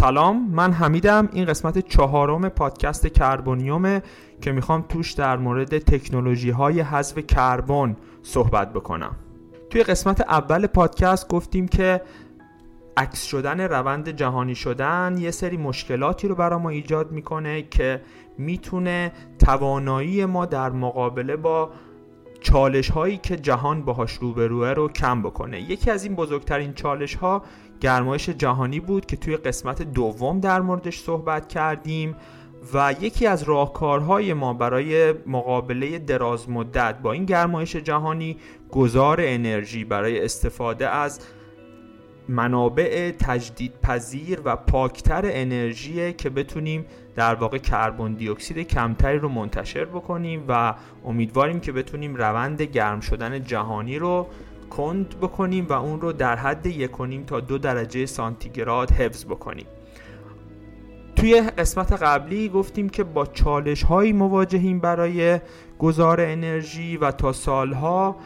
سلام من حمیدم. این قسمت چهارم پادکست کربونیومه که می‌خوام توش در مورد تکنولوژی های حذف کربن صحبت بکنم. توی قسمت اول پادکست گفتیم که عکس شدن روند جهانی شدن یه سری مشکلاتی رو برای ما ایجاد می‌کنه که می‌تونه توانایی ما در مقابله با چالش هایی که جهان باهاش روبروه رو کم بکنه. یکی از این بزرگترین چالش ها گرمایش جهانی بود که توی قسمت دوم در موردش صحبت کردیم و یکی از راهکارهای ما برای مقابله دراز مدت با این گرمایش جهانی گذار انرژی برای استفاده از منابع تجدید پذیر و پاکتر انرژی که بتونیم در واقع کربن دی اکسید کمتری رو منتشر بکنیم و امیدواریم که بتونیم روند گرم شدن جهانی رو کند بکنیم و اون رو در حد یک تا دو درجه سانتیگراد حفظ بکنیم. توی قسمت قبلی گفتیم که با چالش هایی مواجهیم برای گذار انرژی و تا سالها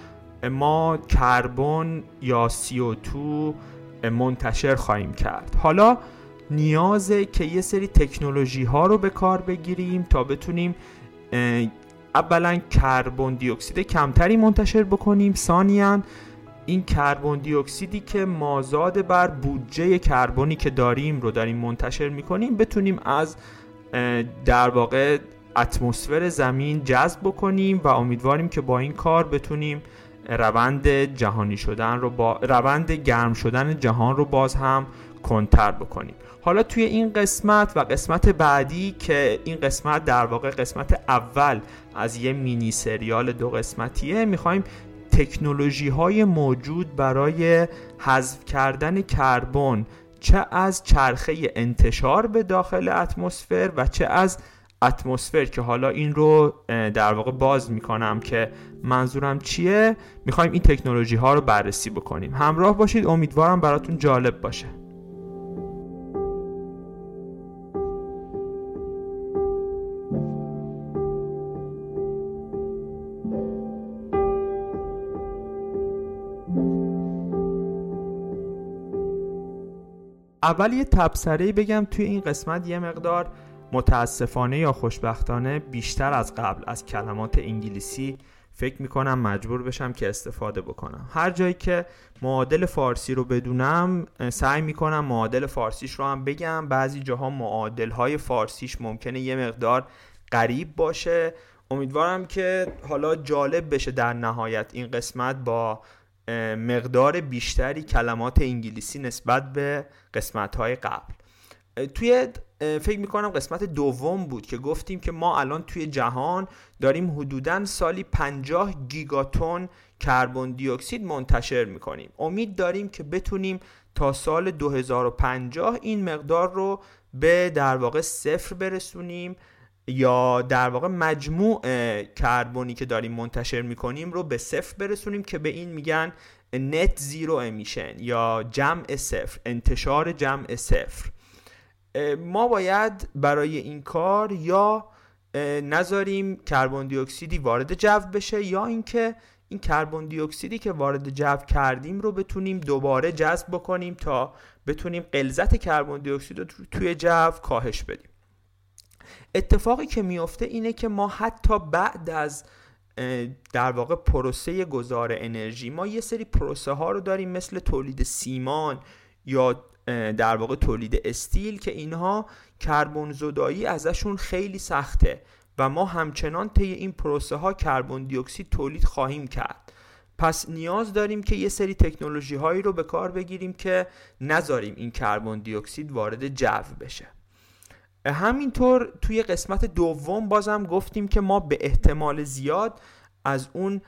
ما کربن یا CO2 منتشر خواهیم کرد. حالا نیازه که یه سری تکنولوژی ها رو به کار بگیریم تا بتونیم اولا کربن دی اکسید کمتری منتشر بکنیم ثانیا این کربن دی اکسیدی که مازاد بر بودجه کربنی که داریم رو داریم منتشر می‌کنیم بتونیم از در واقع اتمسفر زمین جذب بکنیم و امیدواریم که با این کار بتونیم روند جهانی شدن رو با روند گرم شدن جهان رو باز هم کنتر بکنیم. حالا توی این قسمت و قسمت بعدی که این قسمت در واقع قسمت اول از یه مینی سریال دو قسمتیه می‌خوایم تکنولوژی های موجود برای حذف کردن کربن چه از چرخه انتشار به داخل اتمسفر و چه از اتمسفر که حالا این رو در واقع باز می‌کنم که منظورم چیه؟ می‌خوایم این تکنولوژی ها رو بررسی بکنیم. همراه باشید. امیدوارم براتون جالب باشه. اول یه تبصره بگم توی این قسمت یه مقدار متاسفانه یا خوشبختانه بیشتر از قبل از کلمات انگلیسی فکر می‌کنم مجبور بشم که استفاده بکنم. هر جایی که معادل فارسی رو بدونم سعی می‌کنم معادل فارسیش رو هم بگم. بعضی جاها معادل های فارسیش ممکنه یه مقدار غریب باشه. امیدوارم که حالا جالب بشه در نهایت این قسمت با مقدار بیشتری کلمات انگلیسی نسبت به قسمت های قبل توی فکر می‌کنم قسمت دوم بود که گفتیم که ما الان توی جهان داریم حدودا سالی 50 گیگاتون کربن دی اکسید منتشر می‌کنیم. امید داریم که بتونیم تا سال 2050 این مقدار رو به در واقع صفر برسونیم یا در واقع مجموع کربنی که داریم منتشر می‌کنیم رو به صفر برسونیم که به این میگن net zero emission یا جمع صفر انتشار جمع صفر. ما باید برای این کار یا نذاریم کربن دی اکسیدی وارد جو بشه یا اینکه این کربن دی اکسیدی که وارد جو کردیم رو بتونیم دوباره جذب بکنیم تا بتونیم غلظت کربن دی اکسید رو توی جو کاهش بدیم. اتفاقی که میفته اینه که ما حتی بعد از در واقع پروسه گذار انرژی ما یه سری پروسه ها رو داریم مثل تولید سیمان یا در واقع تولید استیل که اینها کربن زدایی ازشون خیلی سخته و ما همچنان طی این پروسه ها کربن دی اکسید تولید خواهیم کرد. پس نیاز داریم که یه سری تکنولوژی هایی رو به کار بگیریم که نذاریم این کربن دی اکسید وارد جو بشه. همینطور توی قسمت دوم بازم گفتیم که ما به احتمال زیاد از اون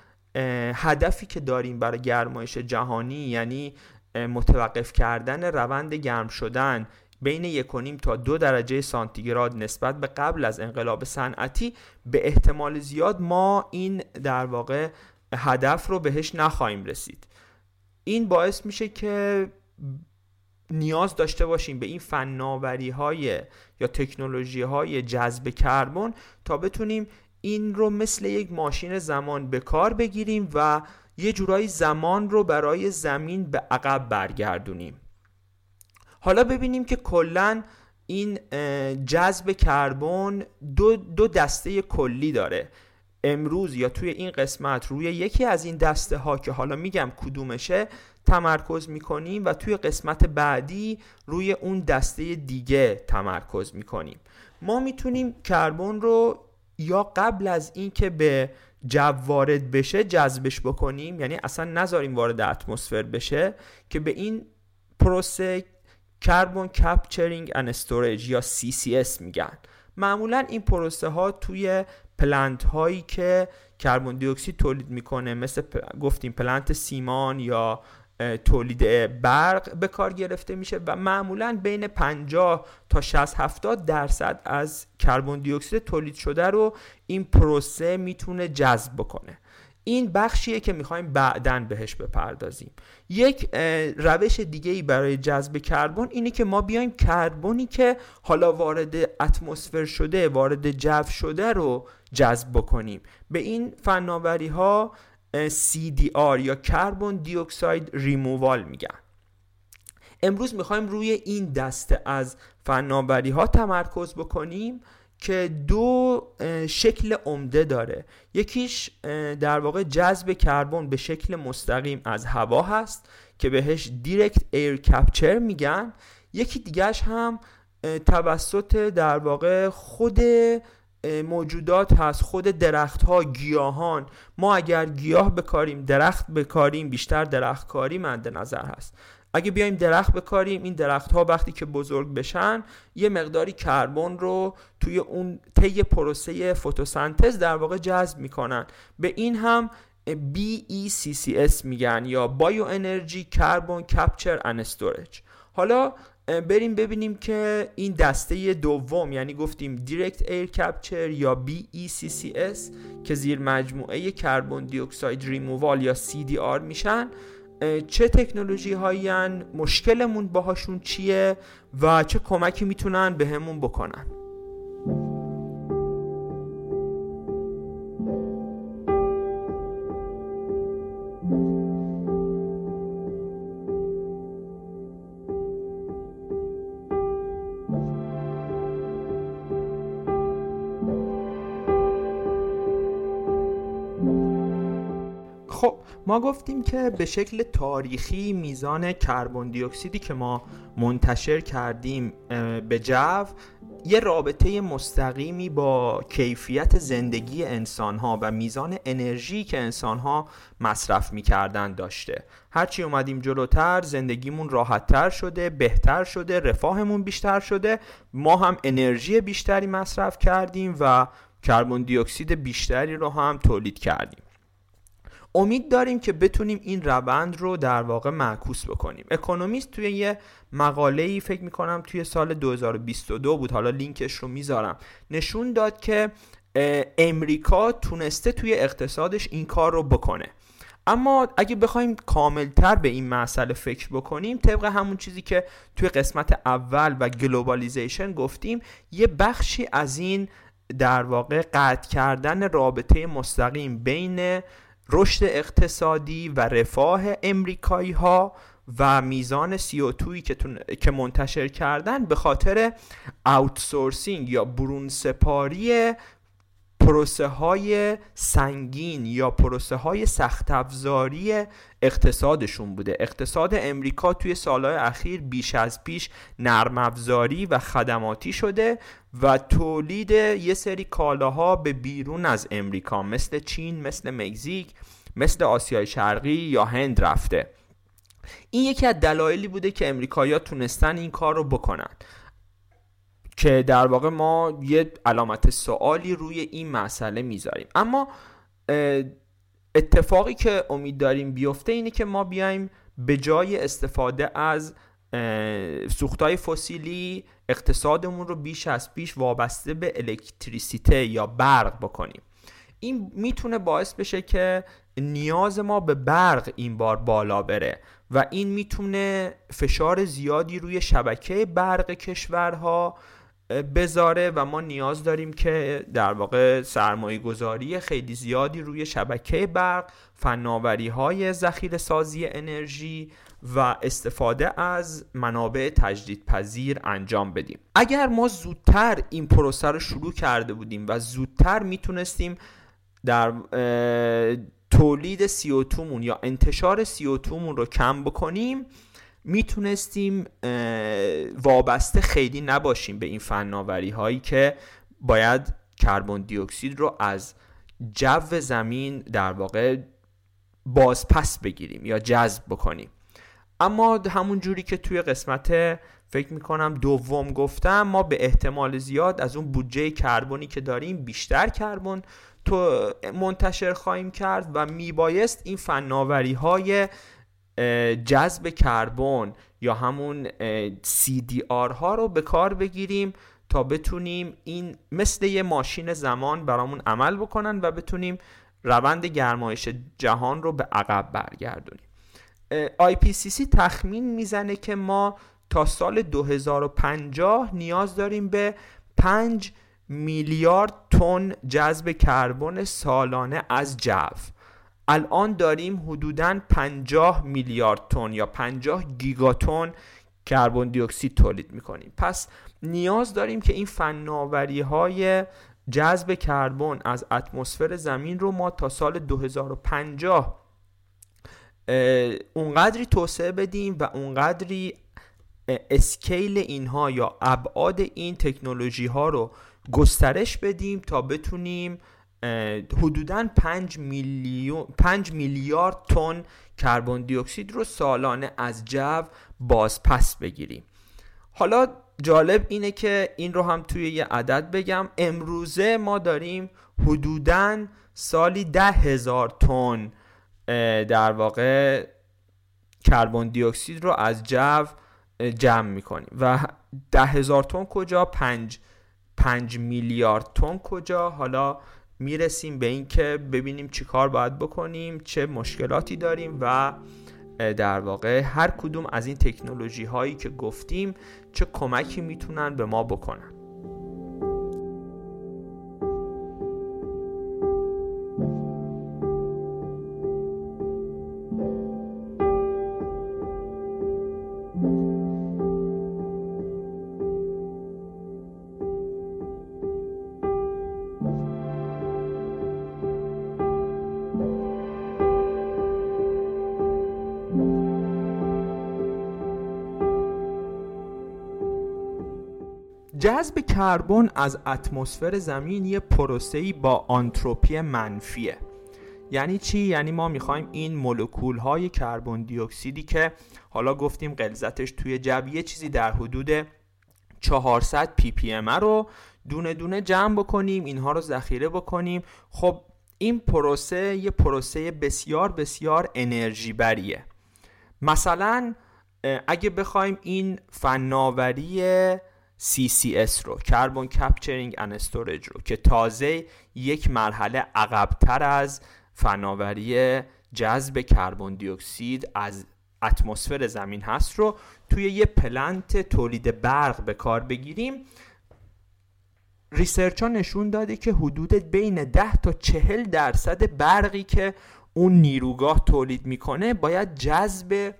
هدفی که داریم برای گرمایش جهانی یعنی متوقف کردن روند گرم شدن بین یکونیم تا دو درجه سانتیگراد نسبت به قبل از انقلاب صنعتی به احتمال زیاد ما این در واقع هدف رو بهش نخواهیم رسید. این باعث میشه که نیاز داشته باشیم به این فناوری های یا تکنولوژی های جذب کربن تا بتونیم این رو مثل یک ماشین زمان به کار بگیریم و یه جورایی زمان رو برای زمین به عقب برگردونیم. حالا ببینیم که کلا این جذب کربن دو, دو دسته کلی داره. امروز یا توی این قسمت روی یکی از این دسته ها که حالا میگم کدومشه تمرکز می‌کنیم و توی قسمت بعدی روی اون دسته دیگه تمرکز می‌کنیم. ما می‌تونیم کربن رو یا قبل از اینکه به جو وارد بشه جذبش بکنیم یعنی اصلا نذاریم وارد اتمسفر بشه که به این پروسه carbon capturing and storage یا CCS میگن. معمولا این پروسه ها توی plant هایی که کربن دی اکسید تولید می‌کنه مثل گفتیم پلنت سیمان یا تولید برق به کار گرفته میشه و معمولا بین 50 تا 60 70 درصد از کربن دی اکسید تولید شده رو این پروسه می‌تونه جذب بکنه. این بخشیه که می‌خوایم بعدا بهش بپردازیم. یک روش دیگه ای برای جذب کربن اینه که ما بیایم کربنی که حالا وارد اتمسفر شده وارد جو شده رو جذب بکنیم. به این فناوری ها CDR یا کربن دیوکساید ریمووال میگن. امروز می‌خوایم روی این دسته از فناوری ها تمرکز بکنیم که دو شکل عمده داره. یکیش در واقع جذب کربن به شکل مستقیم از هوا هست که بهش direct air capture میگن. یکی دیگهش هم توسط در واقع خود موجودات هست. خود درخت ها گیاهان. ما اگر گیاه بکاریم درخت بکاریم بیشتر درخت کاری مد نظر هست. اگه بیایم درخت بکاریم این درخت ها وقتی که بزرگ بشن یه مقداری کربن رو توی اون طی پروسه فتوسنتز در واقع جذب می‌کنن. به این هم BECCS میگن یا bioenergy carbon capture and storage حالا بریم ببینیم که این دسته دوم یعنی گفتیم direct air capture یا BECCS که زیر مجموعه کربن دی اکساید ریمووال یا CDR میشن چه تکنولوژی هایی مشکلمون باهاشون چیه و چه کمکی می‌تونن بهمون بکنن. ما گفتیم که به شکل تاریخی میزان کربن دی اکسیدی که ما منتشر کردیم به جو یه رابطه مستقیمی با کیفیت زندگی انسان ها و میزان انرژی که انسان ها مصرف می‌کردن داشته. هرچی اومدیم جلوتر زندگیمون راحتتر شده بهتر شده رفاهمون بیشتر شده. ما هم انرژی بیشتری مصرف کردیم و کربن دی اکسید بیشتری رو هم تولید کردیم. امید داریم که بتونیم این روند رو در واقع معکوس بکنیم. Economist توی یه مقاله ای فکر می‌کنم توی سال 2022 بود. حالا لینکش رو می‌ذارم. نشون داد که امریکا تونسته توی اقتصادش این کار رو بکنه. اما اگه بخوایم کاملتر به این مسئله فکر بکنیم طبق همون چیزی که توی قسمت اول و globalization گفتیم یه بخشی از این در واقع قطع کردن رابطه مستقیم بین رشد اقتصادی و رفاه امریکایی ها و میزان CO2 که, که منتشر کردن به خاطر آوتسورسینگ یا برون سپاری پروسه های سنگین یا پروسه های سخت افزاری اقتصادشون بوده. اقتصاد امریکا توی سالهای اخیر بیش از پیش نرم افزاری و خدماتی شده و تولید یه سری کالاها به بیرون از امریکا مثل چین مثل مکزیک مثل آسیای شرقی یا هند رفته. این یکی از دلایلی بوده که امریکایی‌ها تونستن این کار رو بکنن. که در واقع ما یه علامت سوالی روی این مسئله می‌ذاریم. اما اتفاقی که امید داریم بیفته اینه که ما بیایم به جای استفاده از سوختهای فسیلی اقتصادمون رو بیش از پیش وابسته به الکتریسیته یا برق بکنیم. این می‌تونه باعث بشه که نیاز ما به برق این بار بالا بره و این می‌تونه فشار زیادی روی شبکه برق کشورها بذاره و ما نیاز داریم که در واقع سرمایه گذاری خیلی زیادی روی شبکه برق فناوری های ذخیره سازی انرژی و استفاده از منابع تجدیدپذیر انجام بدیم. اگر ما زودتر این پروسه رو شروع کرده بودیم و زودتر می‌تونستیم در تولید CO2 مون یا انتشار CO2 مون رو کم بکنیم می‌تونستیم وابسته خیلی نباشیم به این فناوری هایی که باید کربن دی اکسید رو از جو زمین در واقع بازپس بگیریم یا جذب بکنیم. اما همون جوری که توی قسمت فکر می‌کنم دوم گفتم ما به احتمال زیاد از اون بودجه کربنی که داریم بیشتر کربن تو منتشر خواهیم کرد و میبایست این فناوری های جذب کربن یا همون CDR ها رو به کار بگیریم تا بتونیم این مثل یه ماشین زمان برامون عمل بکنن و بتونیم روند گرمایش جهان رو به عقب برگردونیم. IPCC تخمین می‌زنه که ما تا سال 2050 نیاز داریم به 5 میلیارد تن جذب کربن سالانه از جو. الان داریم حدوداً 50 میلیارد تن یا 50 گیگاتن کربن دی اکسید تولید می‌کنیم. پس نیاز داریم که این فناوری های جذب کربن از اتمسفر زمین رو ما تا سال 2050 اونقدری توسعه بدیم و اونقدری اسکیل اینها یا ابعاد این تکنولوژی ها رو گسترش بدیم تا بتونیم حدودا 5 میلیون 5 میلیارد تن کربن دی اکسید رو سالانه از جو باز پس بگیریم. حالا جالب اینه که این رو هم توی یه عدد بگم. امروزه ما داریم حدودا سالی ده هزار تن در واقع کربن دی اکسید رو از جو جمع می‌کنیم. و ده هزار تن کجا؟ پنج, پنج میلیارد تن کجا؟ حالا می‌رسیم به اینکه ببینیم چی کار باید بکنیم چه مشکلاتی داریم و در واقع هر کدوم از این تکنولوژی هایی که گفتیم چه کمکی می‌تونن به ما بکنن. کربن از اتمسفر زمین یه پروسه‌ای با آنتروپی منفیه. یعنی چی؟ یعنی ما می‌خوایم این مولکول های کربن دی اکسیدی که حالا گفتیم غلظتش توی جو یه چیزی در حدود 400 ppm رو دونه دونه جمع بکنیم اینها رو ذخیره بکنیم. خب این پروسه یه پروسه بسیار بسیار انرژی بریه. مثلا اگه بخوایم این فناوری CCS رو. carbon capturing and storage رو. که تازه یک مرحله عقبتر از فناوری جذب کربن دی اکسید از اتمسفر زمین هست رو توی یه plant تولید برق به کار بگیریم. research ها نشون داده که حدود بین 10 تا 40 درصد برقی که اون نیروگاه تولید می‌کنه باید جذب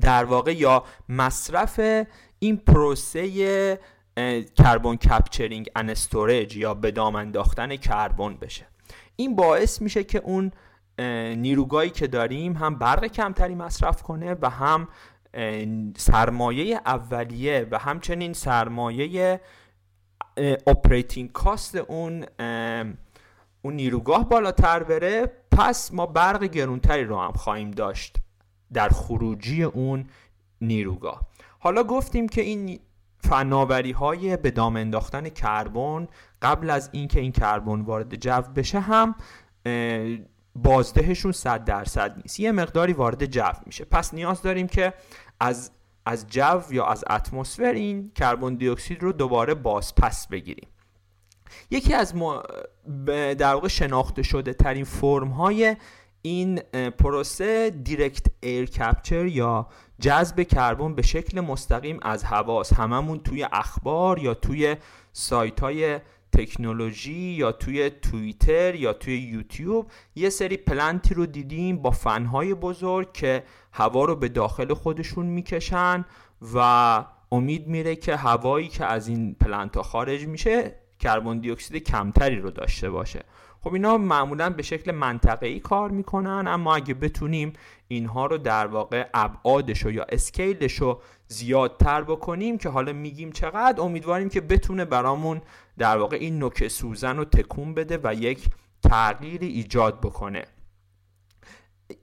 در واقع یا مصرف این پروسه carbon capturing and storage یا به دام انداختن کربن بشه. این باعث میشه که اون نیروگاهی که داریم هم برق کمتری مصرف کنه و هم سرمایه اولیه و همچنین سرمایه operating cost اون اون نیروگاه بالاتر بره. پس ما برق گرونتری رو هم خواهیم داشت در خروجی اون نیروگاه. حالا گفتیم که این فناوری های به دام انداختن کربن قبل از اینکه این کربن وارد جو بشه هم بازدهشون 100 درصد نیست. یه مقداری وارد جو میشه. پس نیاز داریم که از از جو یا از اتمسفر این کربن دی اکسید رو دوباره باز پس بگیریم. یکی از در واقع شناخته شده ترین فرم های این پروسه دیرکت ایر کپچر یا جذب کربن به شکل مستقیم از هواست. هممون توی اخبار یا توی سایت های تکنولوژی یا توی توییتر یا توی یوتیوب یه سری پلنتی رو دیدیم با فنهای بزرگ که هوا رو به داخل خودشون می‌کشن و امید میره که هوایی که از این پلنت ها خارج میشه کربن دی اکسید کمتری رو داشته باشه. خب اینا معمولا به شکل منطقه‌ای کار می‌کنن اما اگه بتونیم اینها رو در واقع ابعادش یا اسکیلش رو زیادتر بکنیم که حالا میگیم چقدر امیدواریم که بتونه برامون در واقع این نوک سوزن رو تکون بده و یک تغییری ایجاد بکنه.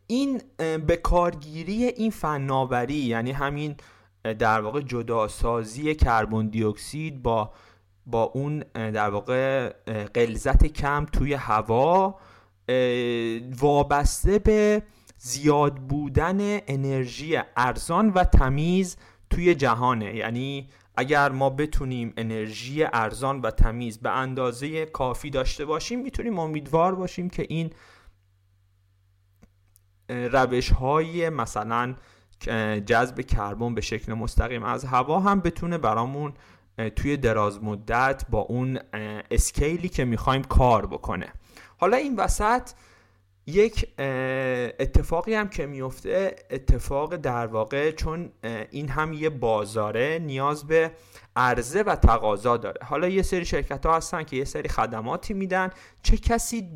این به کارگیری این فناوری یعنی همین در واقع جداسازی کربن دی اکسید با با اون در واقع غلظت کم توی هوا وابسته به زیاد بودن انرژی ارزان و تمیز توی جهانه. یعنی اگر ما بتونیم انرژی ارزان و تمیز به اندازه کافی داشته باشیم می‌تونیم امیدوار باشیم که این روش های مثلا جذب کربن به شکل مستقیم از هوا هم بتونه برامون توی دراز مدت با اون اسکیلی که می‌خوایم کار بکنه. حالا این وسط یک اتفاقی هم که میفته اتفاق در واقع چون این هم یه بازاره نیاز به عرضه و تقاضا داره. حالا یه سری شرکت ها هستن که یه سری خدماتی میدن. چه کسی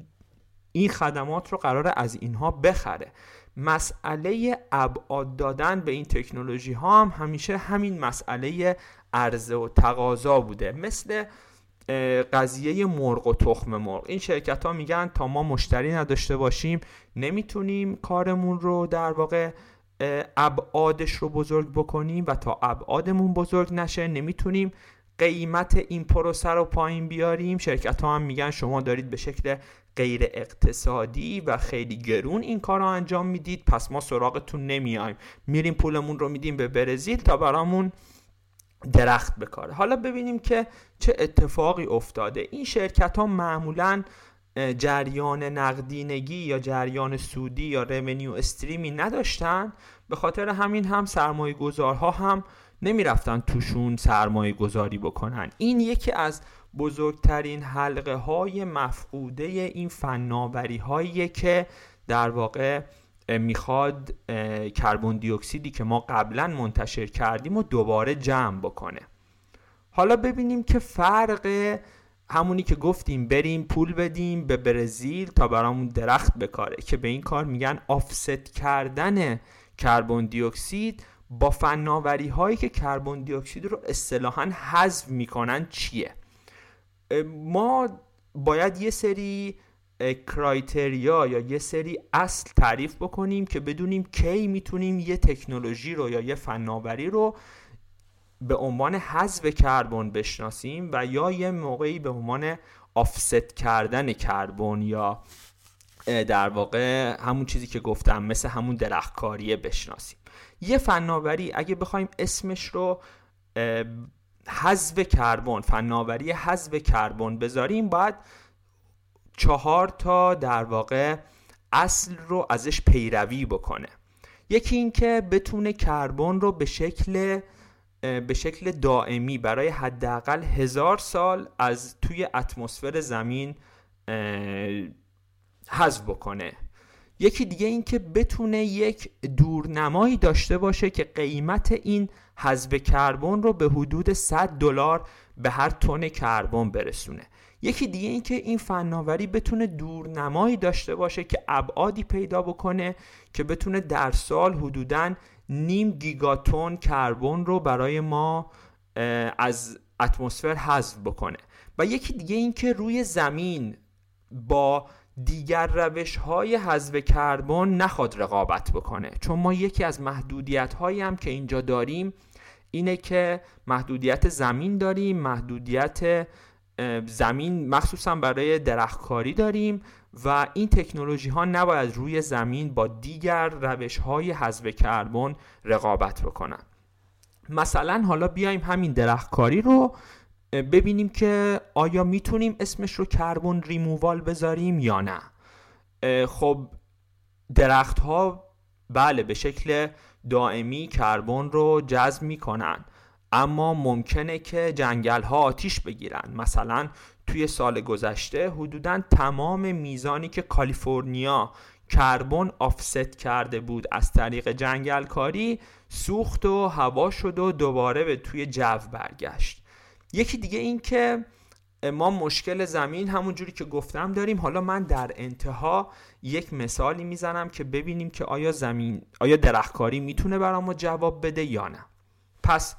این خدمات رو قراره از اینها بخره؟ مسئله ابعاد دادن به این تکنولوژی ها هم همیشه همین مسئله عرضه و تقاضا بوده. مثل قضیه مرغ و تخم مرغ. این شرکت ها میگن تا ما مشتری نداشته باشیم نمی‌تونیم کارمون رو در واقع ابعادش رو بزرگ بکنیم و تا ابعادمون بزرگ نشه نمی‌تونیم قیمت این پروسه رو پایین بیاریم. شرکت ها هم میگن شما دارید به شکل غیر اقتصادی و خیلی گرون این کار رو انجام می‌دید. پس ما سراغتون نمیایم. میریم پولمون رو میدیم به برزیل تا برامون درخت بکاره حالا ببینیم که چه اتفاقی افتاده. این شرکت ها معمولا جریان نقدینگی یا جریان سودی یا رمنیو استریمی نداشتن. به خاطر همین هم سرمایه گذارها هم نمی‌رفتن توشون سرمایه گذاری بکنن. این یکی از بزرگترین حلقه های مفقوده این فناوری هایی که در واقع می‌خواد کربن دی اکسیدی که ما قبلا منتشر کردیم و دوباره جمع بکنه. حالا ببینیم که فرق همونی که گفتیم بریم پول بدیم به برزیل تا برامون درخت بکاره که به این کار میگن آفست کردن کربن دی اکسید با فناوری هایی که کربن دی اکسید رو اصطلاحا حذف می‌کنن چیه؟ ما باید یه سری کرایتریا یا یه سری اصل تعریف بکنیم که بدونیم کی می‌تونیم یه تکنولوژی رو یا یه فناوری رو به عنوان حذف کربن بشناسیم و یا یه موقعی به عنوان آفست کردن کربن یا در واقع همون چیزی که گفتم مثل همون درختکاریه بشناسیم. یه فناوری اگه بخوایم اسمش رو حذف کربن فناوری حذف کربن بذاریم باید چهار تا در واقع اصل رو ازش پیروی بکنه. یکی اینکه بتونه کربن رو به شکل به شکل دائمی برای حداقل هزار سال از توی اتمسفر زمین حذف بکنه. یکی دیگه این که بتونه یک دورنمایی داشته باشه که قیمت این حذف کربن رو به حدود 100 دلار به هر تن کربن برسونه. یکی دیگه این که این فناوری بتونه دورنمایی داشته باشه که ابعادی پیدا بکنه که بتونه در سال حدودا نیم گیگاتون کربن رو برای ما از اتمسفر حذف بکنه. و یکی دیگه این که روی زمین با دیگر روش های حذف کربن نخواد رقابت بکنه. چون ما یکی از محدودیت هایی هم که اینجا داریم اینه که محدودیت زمین داریم محدودیت زمین مخصوصا برای درختکاری داریم و این تکنولوژی ها نباید روی زمین با دیگر روش های حذف کربن رقابت بکنن. مثلا حالا بیایم همین درختکاری رو ببینیم که آیا می‌تونیم اسمش رو کربن ریمووال بذاریم یا نه. خب درخت ها بله به شکل دائمی کربن رو جذب می‌کنن. اما ممکنه که جنگل ها آتیش بگیرن. مثلا توی سال گذشته حدودا تمام میزانی که کالیفرنیا کربن آفست کرده بود از طریق جنگل کاری سوخت و هوا شد و دوباره به توی جو برگشت. یکی دیگه این که ما مشکل زمین همون جوری که گفتم داریم. حالا من در انتها یک مثالی می‌زنم که ببینیم که آیا زمین آیا درختکاری می‌تونه برای ما جواب بده یا نه. پس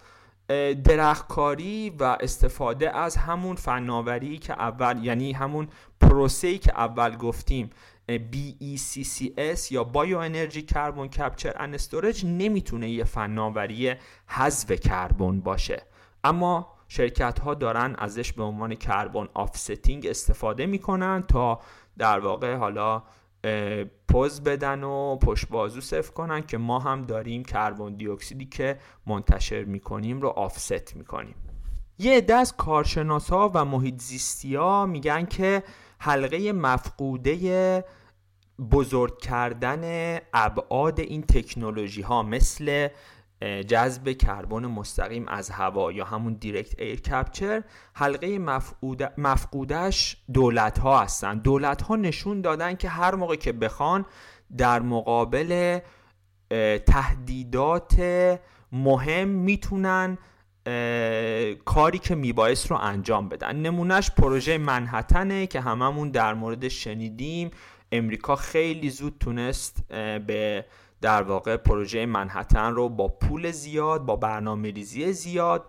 درختکاری و استفاده از همون فناوری که اول یعنی همون پروسه‌ای که اول گفتیم BECCS یا بایو انرژی کربن کپچر ان استورج نمی‌تونه یه فناوری حذف کربن باشه. اما شرکت ها دارن ازش به عنوان carbon offsetting استفاده می‌کنن تا در واقع حالا پوز بدن و پشت بازو سفت کنن که ما هم داریم کربن دی اکسیدی که منتشر می‌کنیم رو offset می‌کنیم. یه عده از کارشناسا و محیط زیستی ها میگن که حلقه مفقوده بزرگ کردن ابعاد این تکنولوژی ها مثل جذب کربن مستقیم از هوا یا همون دیرکت ایر کپچر حلقه مفقودش دولت ها هستن. دولت ها نشون دادن که هر موقع که بخوان در مقابل تهدیدات مهم می‌تونن کاری که میبایست رو انجام بدن. نمونهش پروژه منحتنه که هممون در مورد شنیدیم. امریکا خیلی زود تونست به در واقع پروژه منحتن رو با پول زیاد با برنامه ریزی زیاد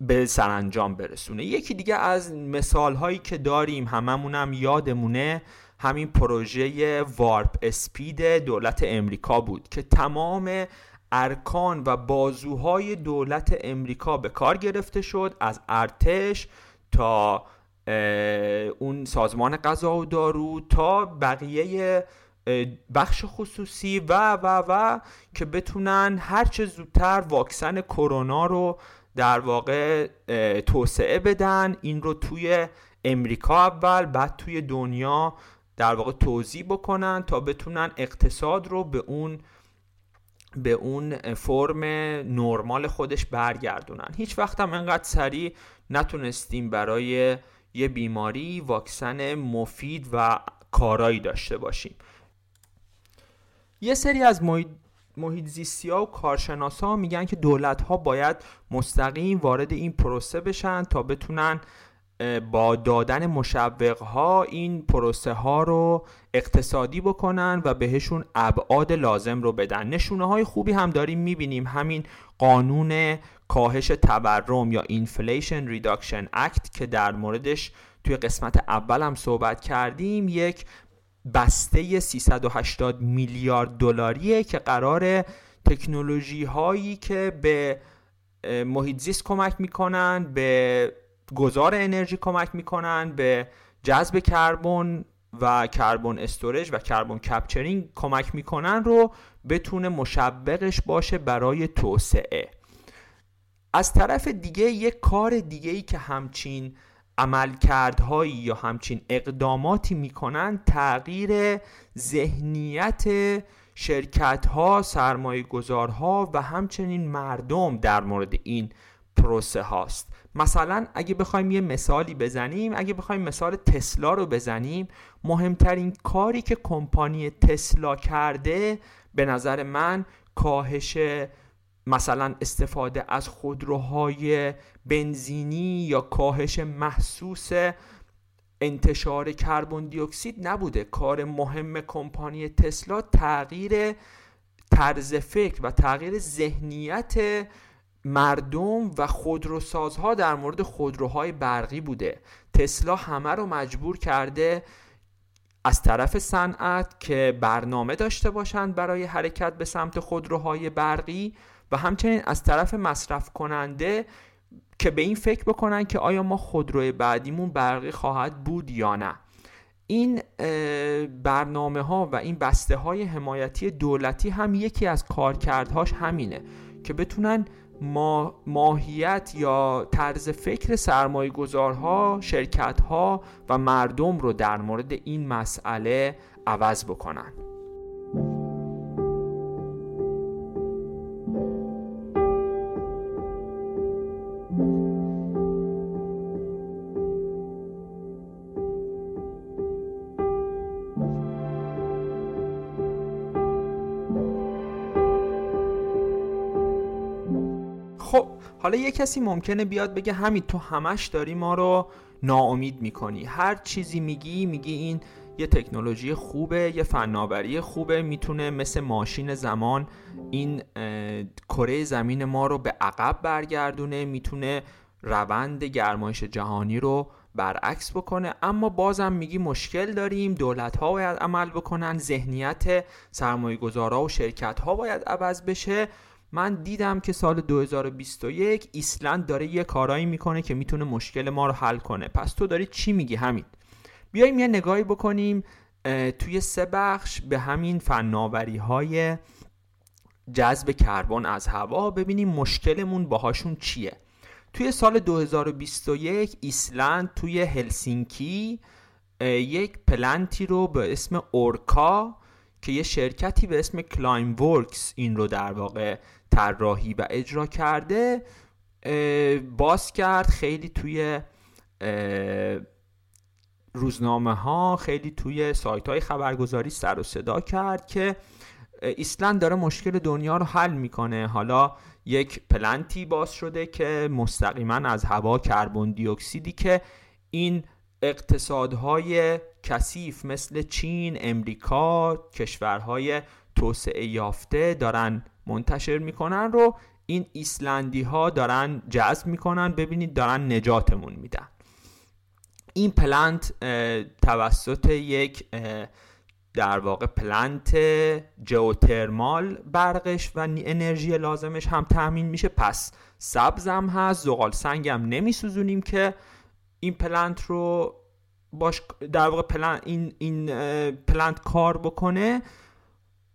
به سرانجام برسونه. یکی دیگه از مثال هایی که داریم هممونم یادمونه همین پروژه وارپ اسپید دولت امریکا بود که تمام ارکان و بازوهای دولت امریکا به کار گرفته شد از ارتش تا اون سازمان غذا و دارو تا بقیه بخش خصوصی و و و که بتونن هرچه زودتر واکسن کرونا رو در واقع توسعه بدن. این رو توی امریکا اول بعد توی دنیا در واقع توضیح بکنن تا بتونن اقتصاد رو به اون به اون فرم نرمال خودش برگردونن. هیچ وقت هم انقدر سریع نتونستیم برای یه بیماری واکسن مفید و کارایی داشته باشیم. یه سری از محیط زیستی ها و کارشناس ها میگن که دولت ها باید مستقیم وارد این پروسه بشن تا بتونن با دادن مشوق ها این پروسه ها رو اقتصادی بکنن و بهشون ابعاد لازم رو بدن. نشونه های خوبی هم داریم می‌بینیم. همین قانون کاهش تورم یا Inflation Reduction Act که در موردش توی قسمت اول هم صحبت کردیم یک بسته 380 میلیارد دلاریه که قرار تکنولوژی هایی که به محیط زیست کمک می‌کنن به گذار انرژی کمک می‌کنن به جذب کربن و کربن استورج و کربن کپچرینگ کمک می‌کنن رو بتونه مشبقش باشه برای توسعه. از طرف دیگه یک کار دیگه ای که همچین عملکردهایی یا همچین اقداماتی می‌کنن تغییر ذهنیت شرکت ها سرمایه گذارها و همچنین مردم در مورد این پروسه هاست. مثلا اگه بخوایم یه مثالی بزنیم اگه بخوایم مثال تسلا رو بزنیم مهمترین کاری که کمپانی تسلا کرده به نظر من کاهش مثلا استفاده از خودروهای بنزینی یا کاهش محسوس انتشار کربن دی اکسید نبوده. کار مهم کمپانی تسلا تغییر طرز فکر و تغییر ذهنیت مردم و خودروسازها در مورد خودروهای برقی بوده. تسلا همه رو مجبور کرده از طرف صنعت که برنامه داشته باشند برای حرکت به سمت خودروهای برقی. و همچنین از طرف مصرف کننده که به این فکر بکنن که آیا ما خودروی بعدیمون برقی خواهد بود یا نه. این برنامه ها و این بسته های حمایتی دولتی هم یکی از کارکردهاش همینه که بتونن ما ماهیت یا طرز فکر سرمایه گذارها شرکت ها و مردم رو در مورد این مسئله عوض بکنن. حالا یه کسی ممکنه بیاد بگه همین تو همش داری ما رو ناامید می‌کنی. هر چیزی میگی میگی این یه تکنولوژی خوبه یه فناوری خوبه می‌تونه مثل ماشین زمان این کره زمین ما رو به عقب برگردونه می‌تونه روند گرمایش جهانی رو برعکس بکنه. اما بازم میگی مشکل داریم دولت ها باید عمل بکنن ذهنیت سرمایه گذارا و شرکت ها باید عوض بشه. من دیدم که سال 2021 ایسلند داره یه کارایی می‌کنه که می‌تونه مشکل ما رو حل کنه. پس تو داری چی میگی همین بیایم یه نگاهی بکنیم توی سه بخش به همین فناوری های جذب کربن از هوا ببینیم مشکلمون باهاشون چیه. توی سال 2021 ایسلند توی هلسینکی یک پلنتی رو به اسم اورکا که یه شرکتی به اسم Climeworks این رو در واقع طراحی و اجرا کرده باز کرد خیلی توی روزنامه ها خیلی توی سایت های خبرگزاری سر و صدا کرد که ایسلند داره مشکل دنیا رو حل می‌کنه. حالا یک plant ی باز شده که مستقیما از هوا کربن دی اکسیدی که این اقتصادهای کثیف مثل چین، امریکا، کشورهای توسعه یافته دارن منتشر می‌کنن رو. این ایسلندی ها دارن جذب می‌کنن. ببینید دارن نجاتمون میدن. این plant توسط یک در واقع plant geothermal برقش و انرژی لازمش هم تامین میشه. پس سبزم هست زغال سنگم نمیسوزونیم که این plant رو باش در واقع plant این, این plant کار بکنه.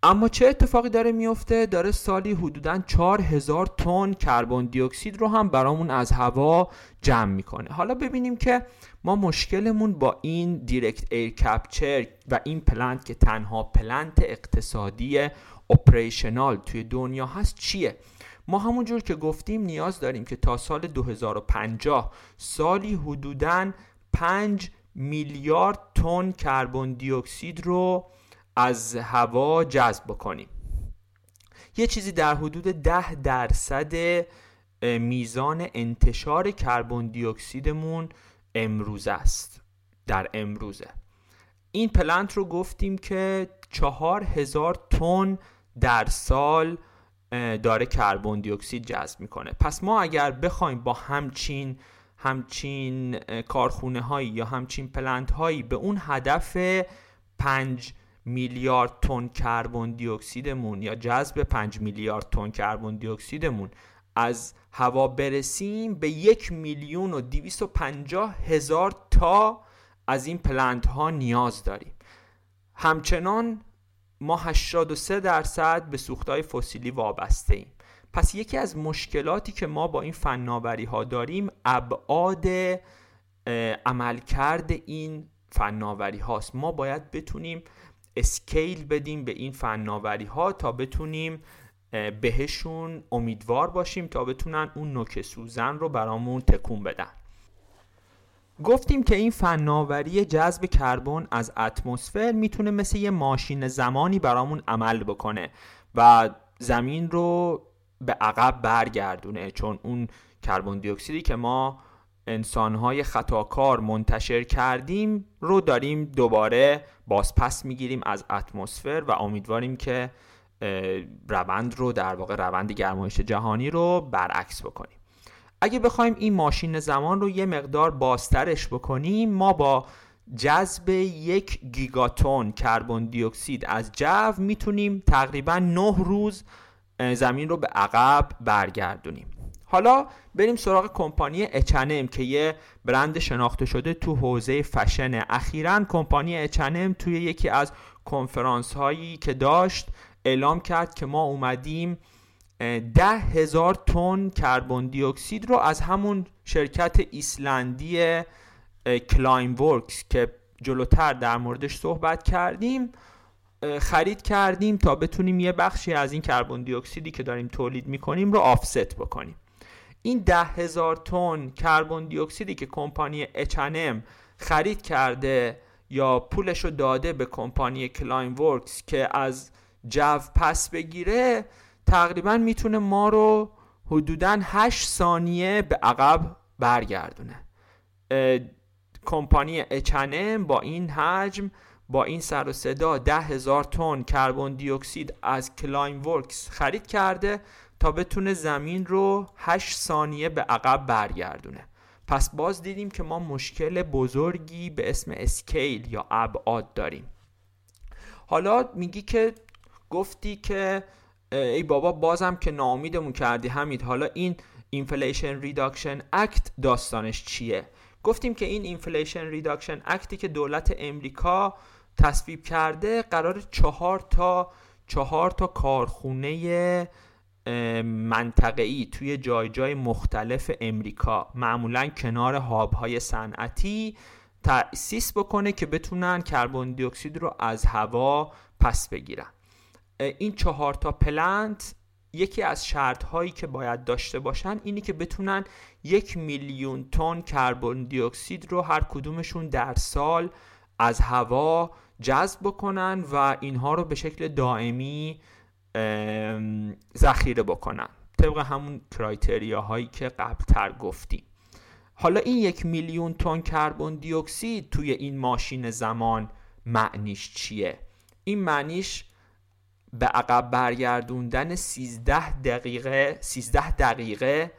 اما چه اتفاقی داره میفته؟ داره سالی حدودا 4000 تن کربن دی اکسید رو هم برامون از هوا جمع می‌کنه. حالا ببینیم که ما مشکلمون با این direct air capture و این plant که تنها plant اقتصادی اپریشنال توی دنیا هست چیه؟ ما همونجور که گفتیم نیاز داریم که تا سال 2050 سالی حدودا 5 میلیارد تن کربن دی اکسید رو از هوا جذب بکنیم. یه چیزی در حدود ده درصد میزان انتشار کربن دی اکسیدمون امروز است. در امروزه. این plant رو گفتیم که چهار هزار تن در سال داره کربن دی اکسید جذب می‌کنه. پس ما اگر بخوایم با همچین همچین کارخونه هایی یا همچین plant هایی به اون هدف پنج میلیارد تن کربن دی اکسیدمون یا جذب 5 میلیارد تن کربن دی اکسیدمون از هوا برسیم به یک میلیون و دیویس و پنجاه هزار تا از این plant ها نیاز داریم. همچنان ما 83 درصد به سوختهای فسیلی وابسته ایم پس یکی از مشکلاتی که ما با این فناوری ها داریم ابعاد عملکرد این فناوری هاست ما باید بتونیم scale بدیم به این فناوری ها تا بتونیم بهشون امیدوار باشیم تا بتونن اون نوک سوزن رو برامون تکون بدن. گفتیم که این فناوری جذب کربن از اتمسفر می‌تونه مثل یه ماشین زمانی برامون عمل بکنه و زمین رو به عقب برگردونه چون اون کربن دی اکسیدی که ما انسانهای خطاکار منتشر کردیم رو داریم دوباره بازپس می‌گیریم از اتمسفر و امیدواریم که روند رو در واقع روند گرمایش جهانی رو برعکس بکنیم. اگه بخوایم این ماشین زمان رو یه مقدار بازترش بکنیم ما با جذب یک گیگاتون کربن دی اکسید از جو می‌تونیم تقریبا 9 روز زمین رو به عقب برگردونیم. حالا بریم سراغ کمپانی اچنم که یه برند شناخته شده تو حوزه فشن. اخیرا کمپانی اچنم توی یکی از کنفرانس هایی که داشت اعلام کرد که ما اومدیم ده هزار تن کربن دی اکسید رو از همون شرکت ایسلندی Climeworks که جلوتر در موردش صحبت کردیم. خرید کردیم تا بتونیم یه بخشی از این کربن دی اکسیدی که داریم تولید می‌کنیم رو offset بکنیم. این ده هزار تن کربن دی اکسیدی که کمپانی اچنم خرید کرده یا پولش رو داده به کمپانی Climeworks که از جو پس بگیره تقریبا می‌تونه ما رو حدودا 8 ثانیه به عقب برگردونه. کمپانی اچنم با این حجم با این سر و صدا ده هزار تن کربن دی اکسید از Climeworks خرید کرده تا بتونه زمین رو 8 ثانیه به عقب برگردونه. پس باز دیدیم که ما مشکل بزرگی به اسم scale یا ابعاد داریم. حالا میگی که گفتی که ای بابا بازم که ناامیدمون کردی همید حالا این Inflation Reduction Act داستانش چیه؟ گفتیم که این Inflation Reduction Act ی که دولت امریکا تصویب کرده قرار چهار تا چهار تا کارخونه منطقه‌ای توی جای جای مختلف امریکا. معمولا کنار hub های صنعتی تأسیس بکنه که بتونن کربن دی اکسید رو از هوا پس بگیرن. این چهار تا پلنت یکی از شرط هایی که باید داشته باشن اینی که بتونن یک میلیون تن کربن دی اکسید رو هر کدومشون در سال از هوا جذب بکنن و اینها رو به شکل دائمی ذخیره بکنن. طبق همون کرایتریا هایی که قبلتر گفتیم. حالا این یک میلیون تن کربن دی اکسید توی این ماشین زمان معنیش چیه؟ این معنیش به عقب برگردوندن 13 دقیقه 13 دقیقه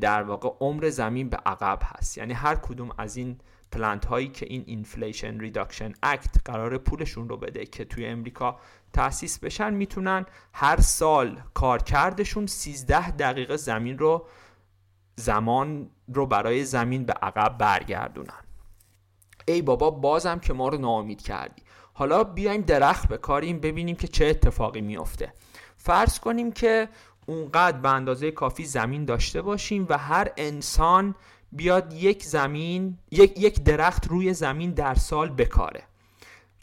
در واقع عمر زمین به عقب هست. یعنی هر کدوم از این plant هایی که این Inflation Reduction Act قرار پولشون رو بده که توی امریکا تأسیس بشن می‌تونن هر سال کارکردشون 13 دقیقه زمین رو زمان رو برای زمین به عقب برگردونن. ای بابا بازم که ما رو ناامید کردی. حالا بیایم درخت بکاریم ببینیم که چه اتفاقی میافته. فرض کنیم که اونقدر به اندازه کافی زمین داشته باشیم و هر انسان بیاد یک زمین یک, یک درخت روی زمین در سال بکاره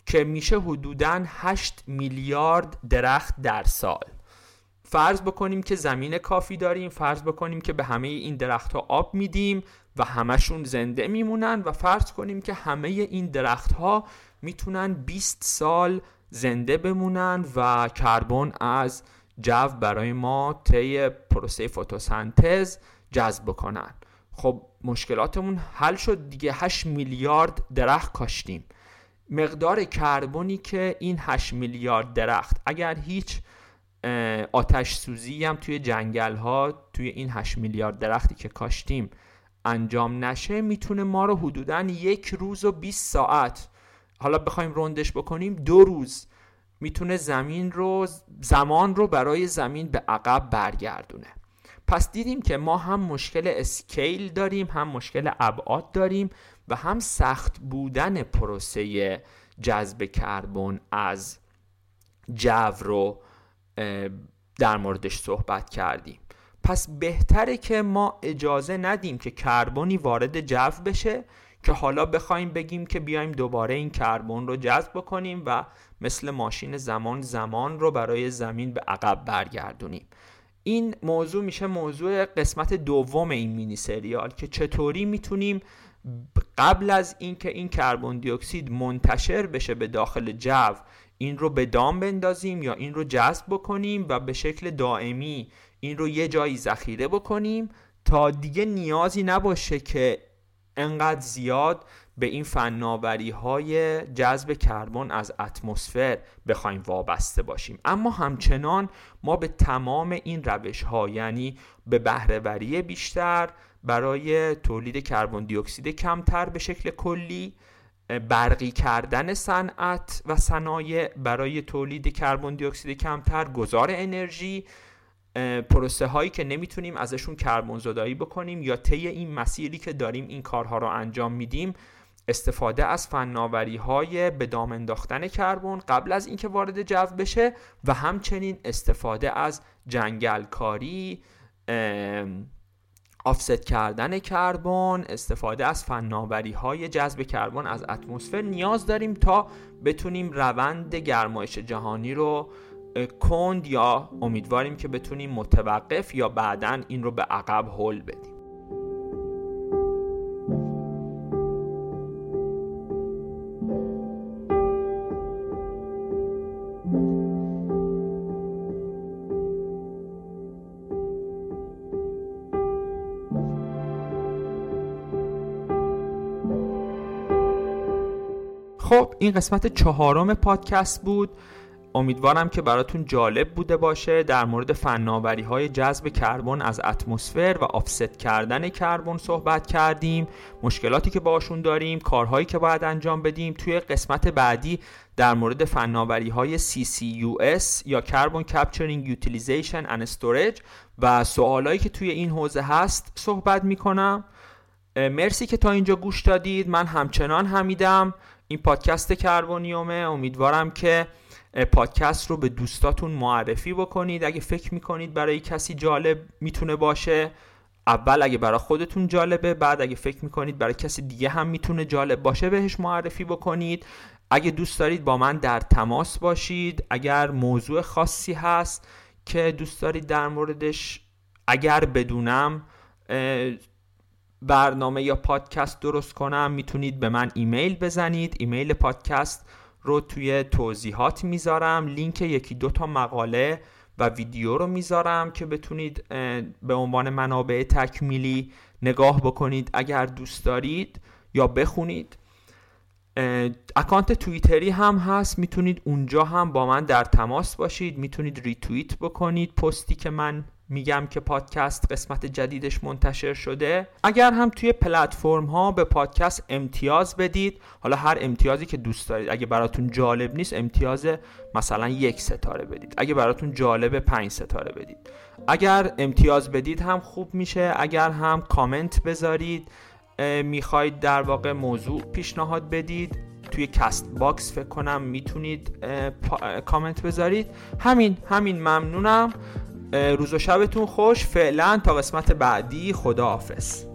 که میشه حدودا 8 میلیارد درخت در سال. فرض بکنیم که زمین کافی داریم فرض بکنیم که به همه این درخت ها آب میدیم و همشون زنده میمونن و فرض کنیم که همه این درخت ها می‌تونن 20 سال زنده بمونن و کربن از جو برای ما طی پروسه فتوسنتز جذب بکنن. خب مشکلاتمون حل شد دیگه 8 میلیارد درخت کاشتیم. مقدار کربنی که این 8 میلیارد درخت اگر هیچ آتش سوزی هم توی جنگل ها توی این 8 میلیارد درختی که کاشتیم انجام نشه می‌تونه ما رو حدودا یک روز و 20 ساعت حالا بخوایم روندش بکنیم دو روز می‌تونه زمین رو زمان رو برای زمین به عقب برگردونه. پس دیدیم که ما هم مشکل اسکیل داریم هم مشکل ابعاد داریم و هم سخت بودن پروسه جذب کربن از جو رو در موردش صحبت کردیم. پس بهتره که ما اجازه ندیم که کربنی وارد جو بشه که حالا بخوایم بگیم که بیایم دوباره این کربن رو جذب بکنیم و مثل ماشین زمان زمان رو برای زمین به عقب برگردونیم. این موضوع میشه موضوع قسمت دوم این مینی سریال که چطوری می‌تونیم قبل از اینکه این کربن دی اکسید منتشر بشه به داخل جو این رو به دام بندازیم یا این رو جذب بکنیم و به شکل دائمی این رو یه جایی ذخیره بکنیم تا دیگه نیازی نباشه که انقدر زیاد به این فناوری های جذب کربن از اتمسفر بخوایم وابسته باشیم. اما همچنان ما به تمام این روش ها یعنی به بهرهوری بیشتر برای تولید کربن دی اکسید کمتر به شکل کلی برقی کردن صنعت و صنایع برای تولید کربن دی اکسید کمتر گذار انرژی پروسه هایی که نمی‌تونیم ازشون کربن زدایی بکنیم یا طی این مسیری که داریم این کارها رو انجام میدیم استفاده از فناوری های به دام انداختن کربن قبل از اینکه وارد جو بشه و همچنین استفاده از جنگل کاری آفست کردن کربن استفاده از فناوری های جذب کربن از اتمسفر نیاز داریم تا بتونیم روند گرمایش جهانی رو کند یا امیدواریم که بتونیم متوقف یا بعدا این رو به عقب هل بدیم. این قسمت چهارم پادکست بود. امیدوارم که براتون جالب بوده باشه در مورد فناوری های جذب کربن از اتمسفر و آفست کردن کربن صحبت کردیم. مشکلاتی که باشون داریم کارهایی که باید انجام بدیم. توی قسمت بعدی در مورد فناوری های CCUS یا Carbon Capturing Utilization and Storage و سوالایی که توی این حوزه هست صحبت می‌کنم. مرسی که تا اینجا گوش دادید. من همچنان همیدم این پادکست کربونیومه امیدوارم که پادکست رو به دوستاتون معرفی بکنید. اگه فکر می‌کنید برای کسی جالب می‌تونه باشه اول اگه برای خودتون جالبه بعد اگه فکر می‌کنید برای کسی دیگه هم می‌تونه جالب باشه بهش معرفی بکنید. اگه دوست دارید با من در تماس باشید. اگر موضوع خاصی هست که دوست دارید در موردش اگر بدونم برنامه یا پادکست درست کنم می‌تونید به من ایمیل بزنید. ایمیل پادکست رو توی توضیحات می‌ذارم. لینک یکی دو تا مقاله و ویدیو رو می‌ذارم که بتونید به عنوان منابع تکمیلی نگاه بکنید. اگر دوست دارید یا بخونید اکانت توییتری هم هست. می‌تونید اونجا هم با من در تماس باشید. می‌تونید ریتویت بکنید. پستی که من میگم که پادکست قسمت جدیدش منتشر شده. اگر هم توی پلتفرم ها به پادکست امتیاز بدید حالا هر امتیازی که دوست دارید. اگه براتون جالب نیست امتیاز مثلا یک ستاره بدید. اگه براتون جالب پنج ستاره بدید. اگر امتیاز بدید هم خوب میشه. اگر هم کامنت بذارید می‌خواید در واقع موضوع پیشنهاد بدید توی Castbox فکر کنم می‌تونید کامنت بذارید. همین همین ممنونم. روز و شبتون خوش. فعلا تا قسمت بعدی خداحافظ.